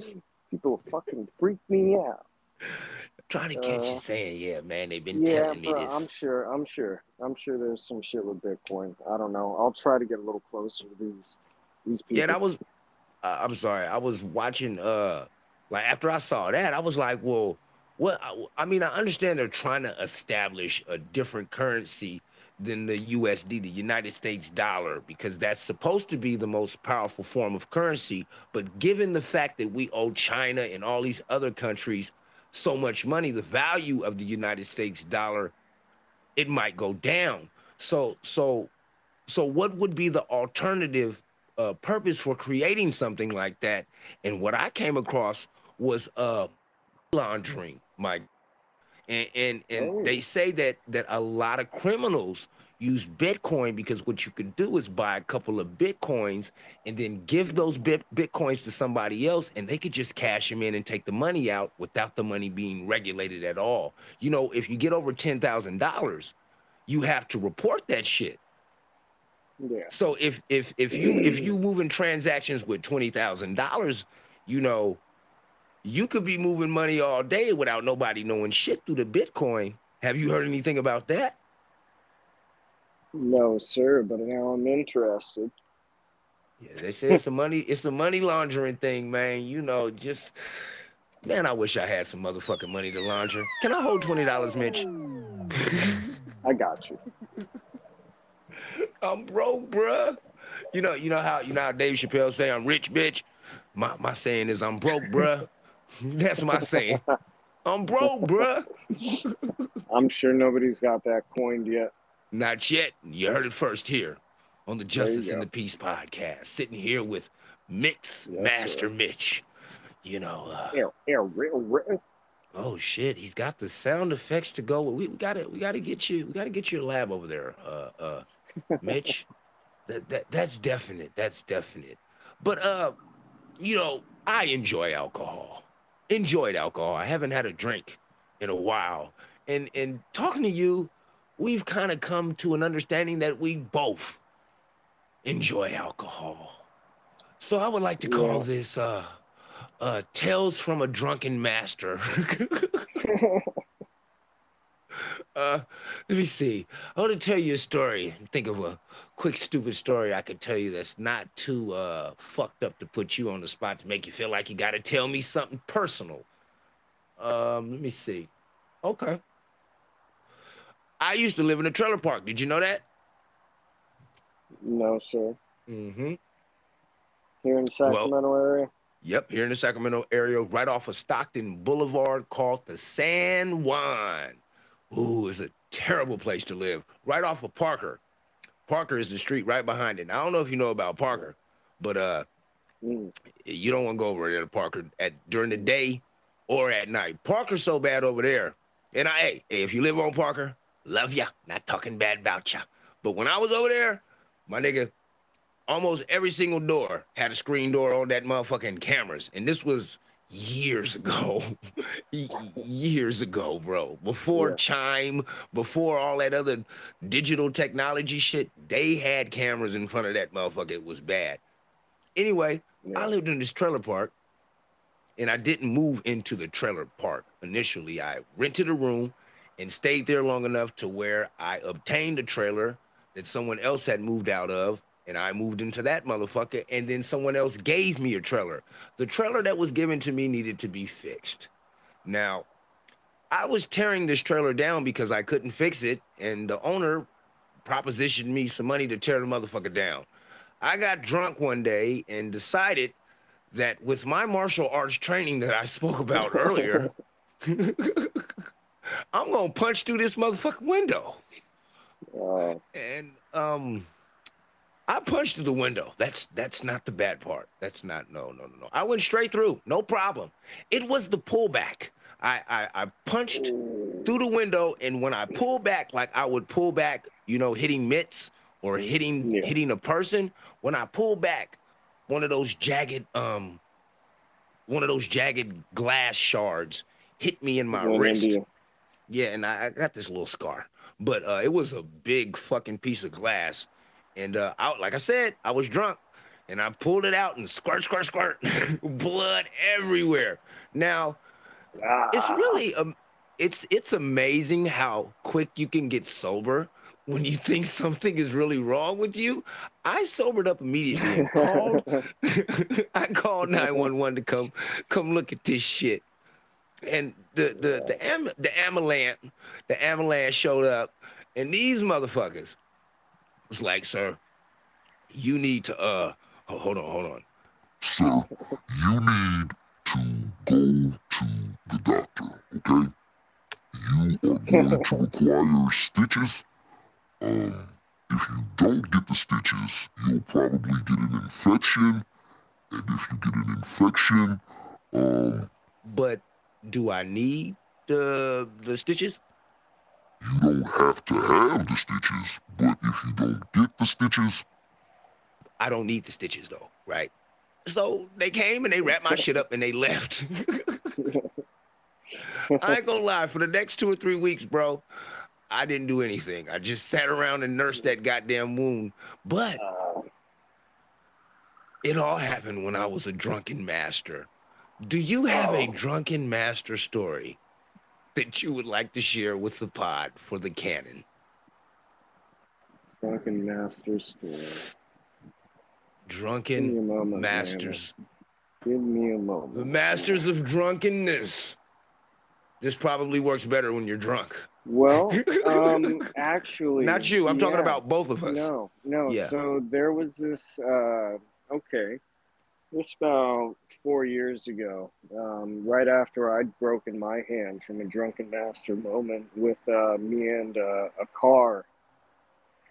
Speaker 3: people fucking freak me out.
Speaker 1: trying to catch
Speaker 3: Uh,
Speaker 1: you saying, yeah, man, they've been
Speaker 3: Yeah,
Speaker 1: telling me
Speaker 3: bro,
Speaker 1: this.
Speaker 3: I'm sure. I'm sure. I'm sure there's some shit with Bitcoin. I don't know. I'll try to get a little closer to these these people.
Speaker 1: Yeah, that was. Uh, I'm sorry. I was watching. Uh, like after I saw that, I was like, well, what? I, I mean, I understand they're trying to establish a different currency than the USD, the United States dollar, because that's supposed to be the most powerful form of currency. But given the fact that we owe China and all these other countries so much money, the value of the United States dollar, it might go down. So, so, so, what would be the alternative uh, purpose for creating something like that? And what I came across was uh, laundering, Mike. And and, and
Speaker 3: Oh.
Speaker 1: they say that that a lot of criminals use Bitcoin because what you could do is buy a couple of Bitcoins and then give those bit, Bitcoins to somebody else and they could just cash them in and take the money out without the money being regulated at all. You know, if you get over $10,000, you have to report that shit.
Speaker 3: yeah.
Speaker 1: So if if if you if you moving transactions with twenty thousand dollars, you know, you could be moving money all day without nobody knowing shit through the Bitcoin. Have you heard anything about that?
Speaker 3: No, sir. But now I'm interested.
Speaker 1: Yeah, they say it's a money it's a money laundering thing, man. You know, just man, I wish I had some motherfucking money to launder. Can I hold twenty dollars, Mitch?
Speaker 3: I got you.
Speaker 1: I'm broke, bruh. You know, you know how you know how Dave Chappelle say I'm rich, bitch. My my saying is I'm broke, bruh. That's my saying. I'm broke, bruh.
Speaker 3: I'm sure nobody's got that coined yet.
Speaker 1: Not yet. You heard it first here on the Justice and the Peace podcast. Sitting here with Mix
Speaker 3: Yes,
Speaker 1: Master
Speaker 3: sir.
Speaker 1: Mitch. You know, uh,
Speaker 3: Yeah, yeah, real, real.
Speaker 1: oh shit, he's got the sound effects to go. We, we gotta we gotta get you we gotta get your lab over there, uh uh Mitch. that, that that's definite. That's definite. But uh, you know, I enjoy alcohol. Enjoyed alcohol. I haven't had a drink in a while. And and talking to you, we've kind of come to an understanding that we both enjoy alcohol. So I would like to call
Speaker 3: Yeah.
Speaker 1: this uh uh Tales from a Drunken Master. uh let me see. I want to tell you a story. Think of a quick stupid story I could tell you that's not too uh fucked up to put you on the spot to make you feel like you got to tell me something personal. Um let me see. Okay. I used to live in a trailer park. Did you know that?
Speaker 3: no, sir.
Speaker 1: Mm-hmm.
Speaker 3: Here in the Sacramento area.
Speaker 1: Yep, here in the Sacramento area, right off of Stockton Boulevard, called the San Juan. Ooh, it's a terrible place to live. Right off of Parker. Parker is the street right behind it. And I don't know if you know about Parker, but uh,
Speaker 3: Mm.
Speaker 1: you don't want to go over there to Parker at during the day or at night. Parker's so bad over there. And I, hey, hey, if you live on Parker, love ya. Not talking bad about ya. But when I was over there, my nigga, almost every single door had a screen door on that motherfucking cameras. And this was years ago. Years ago, bro. Before
Speaker 3: Yeah.
Speaker 1: Chime, before all that other digital technology shit, they had cameras in front of that motherfucker. It was bad. Anyway,
Speaker 3: Yeah.
Speaker 1: I lived in this trailer park and I didn't move into the trailer park initially. I rented a room and stayed there long enough to where I obtained a trailer that someone else had moved out of. And I moved into that motherfucker, and then someone else gave me a trailer. The trailer that was given to me needed to be fixed. Now, I was tearing this trailer down because I couldn't fix it, and the owner propositioned me some money to tear the motherfucker down. I got drunk one day and decided that with my martial arts training that I spoke about earlier, I'm gonna punch through this motherfucking window. And um I punched through the window. That's that's not the bad part. That's not no no no no. I went straight through, no problem. It was the pullback. I I, I punched through the window, and when I pull back, like I would pull back, you know, hitting mitts or hitting
Speaker 3: Yeah.
Speaker 1: hitting a person. When I pull back, one of those jagged um one of those jagged glass shards hit me in my wrist. Yeah, and I, I got this little scar, but uh, it was a big fucking piece of glass. And uh, out, like I said, I was drunk, and I pulled it out and squirt, squirt, squirt, blood everywhere. Now
Speaker 3: Ah,
Speaker 1: it's really um, it's it's amazing how quick you can get sober when you think something is really wrong with you. I sobered up immediately and called. I called 911 to come come look at this shit. And the the the am, the ambulance the ambulance showed up, and these motherfuckers was like, "Sir, you need to uh hold on, hold on,
Speaker 4: sir, you need to go to the doctor, okay? You are going to require stitches. Um, if you don't get the stitches, you'll probably get an infection. And if you get an infection, um,
Speaker 1: but do I need the the stitches?
Speaker 4: You don't have to have the stitches, but if you don't get the stitches,
Speaker 1: I don't need the stitches though, right? So they came and they wrapped my shit up and they left. I ain't gonna lie, for the next two or three weeks, bro, I didn't do anything. I just sat around and nursed that goddamn wound. But it all happened when I was a drunken master. Do you have a drunken master story that you would like to share with the pod for the canon?
Speaker 3: Drunken master story.
Speaker 1: Drunken
Speaker 3: moment,
Speaker 1: masters.
Speaker 3: Give me a moment.
Speaker 1: The masters of drunkenness. This probably works better when you're drunk.
Speaker 3: Well, um, actually,
Speaker 1: not you. I'm
Speaker 3: yeah.
Speaker 1: talking about both of us.
Speaker 3: No, no.
Speaker 1: Yeah.
Speaker 3: So there was this. Uh, okay, this about four years ago, um, right after I'd broken my hand from a drunken master moment with uh, me and uh, a car.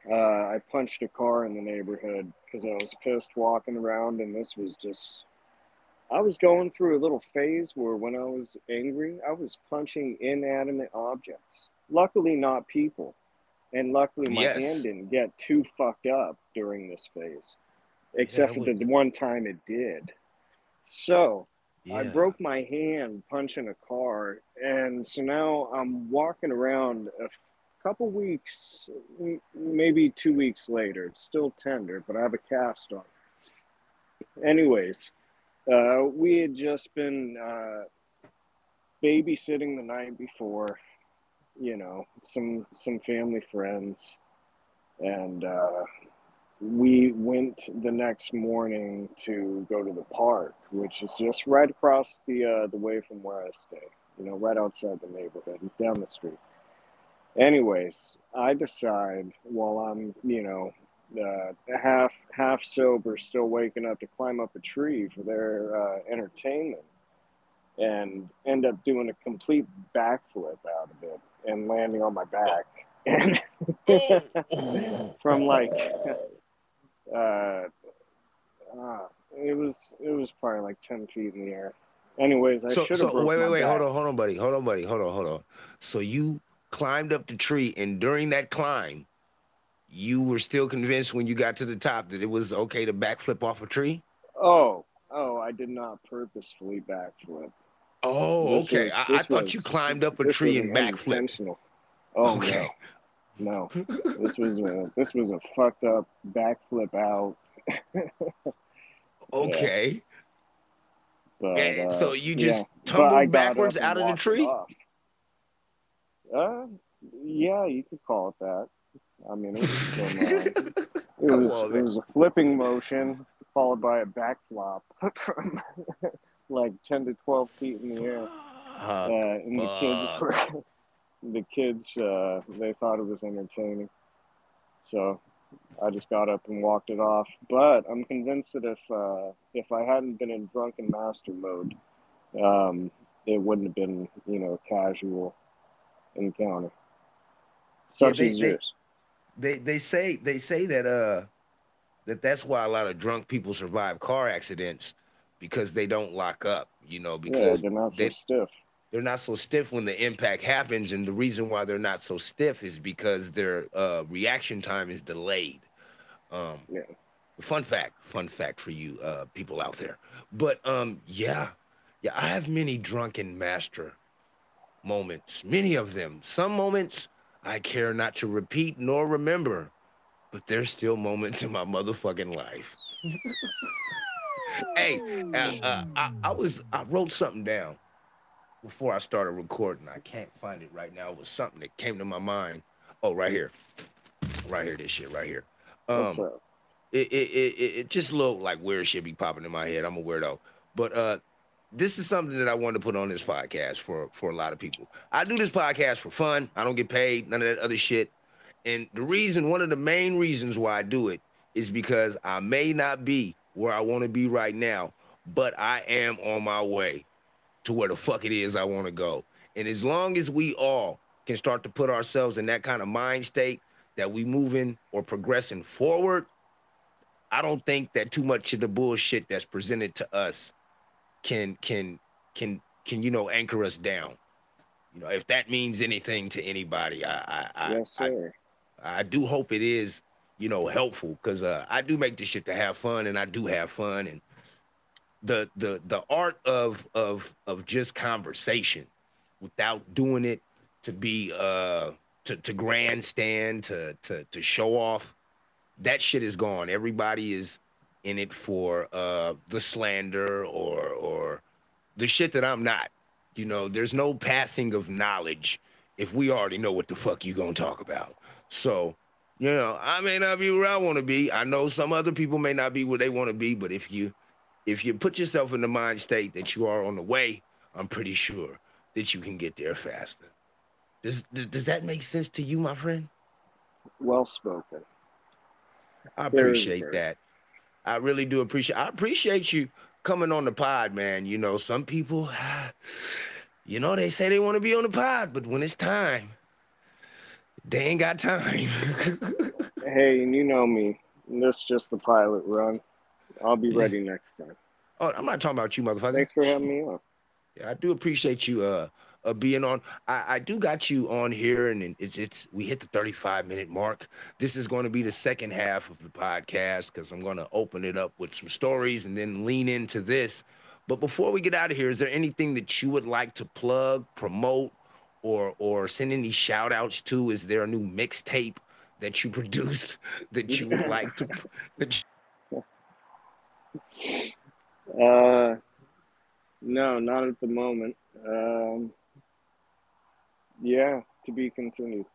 Speaker 3: Uh, I punched a car in the neighborhood because I was pissed walking around, and this was just. I was going through a little phase where when I was angry, I was punching inanimate objects. Luckily, not people. And luckily, my
Speaker 1: Yes.
Speaker 3: hand didn't get too fucked up during this phase, except
Speaker 1: Yeah,
Speaker 3: for the one time it did. So, I broke my hand punching a car, and so now I'm walking around a couple weeks, maybe two weeks later. It's still tender, but I have a cast on. Anyways, uh, we had just been uh, babysitting the night before, you know, some some family friends, and uh, we went the next morning to go to the park, which is just right across the uh, the way from where I stay. You know, right outside the neighborhood, down the street. Anyways, I decide while I'm, you know, uh, half half sober, still waking up to climb up a tree for their uh, entertainment, and end up doing a complete backflip out of it and landing on my back. And from like uh, uh, it was it was probably like ten feet in the air. Anyways, I
Speaker 1: so,
Speaker 3: should have
Speaker 1: so wait, wait, wait,
Speaker 3: back.
Speaker 1: hold on, hold on, buddy, hold on, buddy, hold on, hold on. So you climbed up the tree, and during that climb, you were still convinced when you got to the top that it was okay to backflip off a tree.
Speaker 3: Oh, oh, I did not purposefully backflip.
Speaker 1: Oh,
Speaker 3: This
Speaker 1: okay.
Speaker 3: was-
Speaker 1: I, I thought
Speaker 3: was-
Speaker 1: you climbed up a tree and backflipped.
Speaker 3: Oh
Speaker 1: Okay.
Speaker 3: no, no, this was a this was a fucked up backflip out.
Speaker 1: Okay.
Speaker 3: But,
Speaker 1: And
Speaker 3: uh,
Speaker 1: so you just
Speaker 3: yeah.
Speaker 1: Tumbled backwards out of the tree?
Speaker 3: Uh, yeah, you could call it that. I mean, it was, uh, it was, it was a flipping motion followed by a backflop from like 10 to 12 feet in the air.
Speaker 1: Uh,
Speaker 3: and the kids, were, the kids, uh, they thought it was entertaining. So I just got up and walked it off. But I'm convinced that if uh, if I hadn't been in drunken master mode, um, it wouldn't have been, you know, a casual encounter. Such
Speaker 1: they-
Speaker 3: as
Speaker 1: they-
Speaker 3: yours.
Speaker 1: they they say they say that uh that that's why a lot of drunk people survive car accidents because they don't lock up. You know,
Speaker 3: Yeah,
Speaker 1: because
Speaker 3: they're not so
Speaker 1: they-
Speaker 3: stiff.
Speaker 1: They're not so stiff when the impact happens and the reason why they're not so stiff is because their uh, reaction time is delayed. Um,
Speaker 3: Yeah.
Speaker 1: fun fact fun fact for you uh, people out there. But um, yeah yeah i have many drunken master moments many of them. Some moments i care not to repeat nor remember but there's still moments in my motherfucking life. Hey uh, uh, I, I was i wrote something down before I started recording. I can't find it right now. It was something that came to my mind. Oh, right here, right here. This shit right here. Um, it it it, it, just looked like weird shit be popping in my head. I'm a weirdo, but uh, this is something that I wanted to put on this podcast for for a lot of people. I do this podcast for fun. I don't get paid, none of that other shit. And the reason, one of the main reasons why I do it is because I may not be where I want to be right now, but I am on my way to where the fuck it is I want to go. And as long as we all can start to put ourselves in that kind of mind state that we moving or progressing forward, I don't think that too much of the bullshit that's presented to us can can can can you know anchor us down. You know, if that means anything to anybody, I I I,
Speaker 3: yes,
Speaker 1: I,
Speaker 3: sir.
Speaker 1: I do hope it is, you know, helpful because uh, I do make this shit to have fun, and I do have fun, and the the the art of of of just conversation without doing it to be uh to to grandstand to to to show off that shit is gone. Everybody is in it for uh the slander or or the shit that I'm not. You know there's no passing of knowledge if we already know what the fuck you gonna talk about. So you know I may not be where I want to be. I know some other people may not be where they want to be but if you if you put yourself in the mind state that you are on the way, I'm pretty sure that you can get there faster. Does does that make sense to you, my friend?
Speaker 3: Well spoken.
Speaker 1: I appreciate
Speaker 3: very.
Speaker 1: that. I really do appreciate. I appreciate you coming on the pod, man. You know, some people, you know, they say they want to be on the pod, but when it's time, they ain't got time.
Speaker 3: Hey, and you know me. This is just the pilot run. I'll be
Speaker 1: Yeah.
Speaker 3: ready next time.
Speaker 1: oh, I'm not talking about you, motherfucker.
Speaker 3: Thanks for having me on.
Speaker 1: Yeah, I do appreciate you uh, uh being on. I, I do got you on here, and it's it's we hit the 35 minute mark. This is going to be the second half of the podcast because I'm going to open it up with some stories and then lean into this. But before we get out of here, is there anything that you would like to plug, promote, or or send any shout outs to? Is there a new mixtape that you produced that you would like to? That you-
Speaker 3: Uh, no, not at the moment. Um, yeah, to be continued.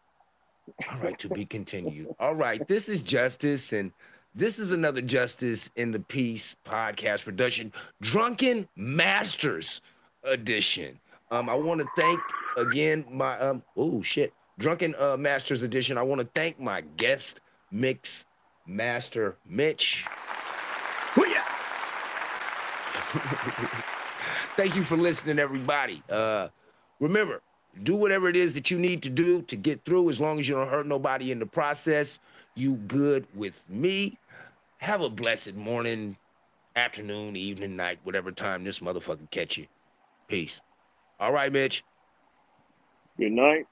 Speaker 1: All right, to be continued. All right, this is Justice, and this is another Justice in the Peace podcast production, Drunken Masters edition. Um, I want to thank again my um oh shit, Drunken uh, Masters edition. I want to thank my guest mix master Mitch. Thank you for listening, everybody. Uh, remember, do whatever it is that you need to do to get through as long as you don't hurt nobody in the process. You good with me. Have a blessed morning, afternoon, evening, night, whatever time this motherfucker catch you. Peace. All right, Mitch.
Speaker 3: Good night.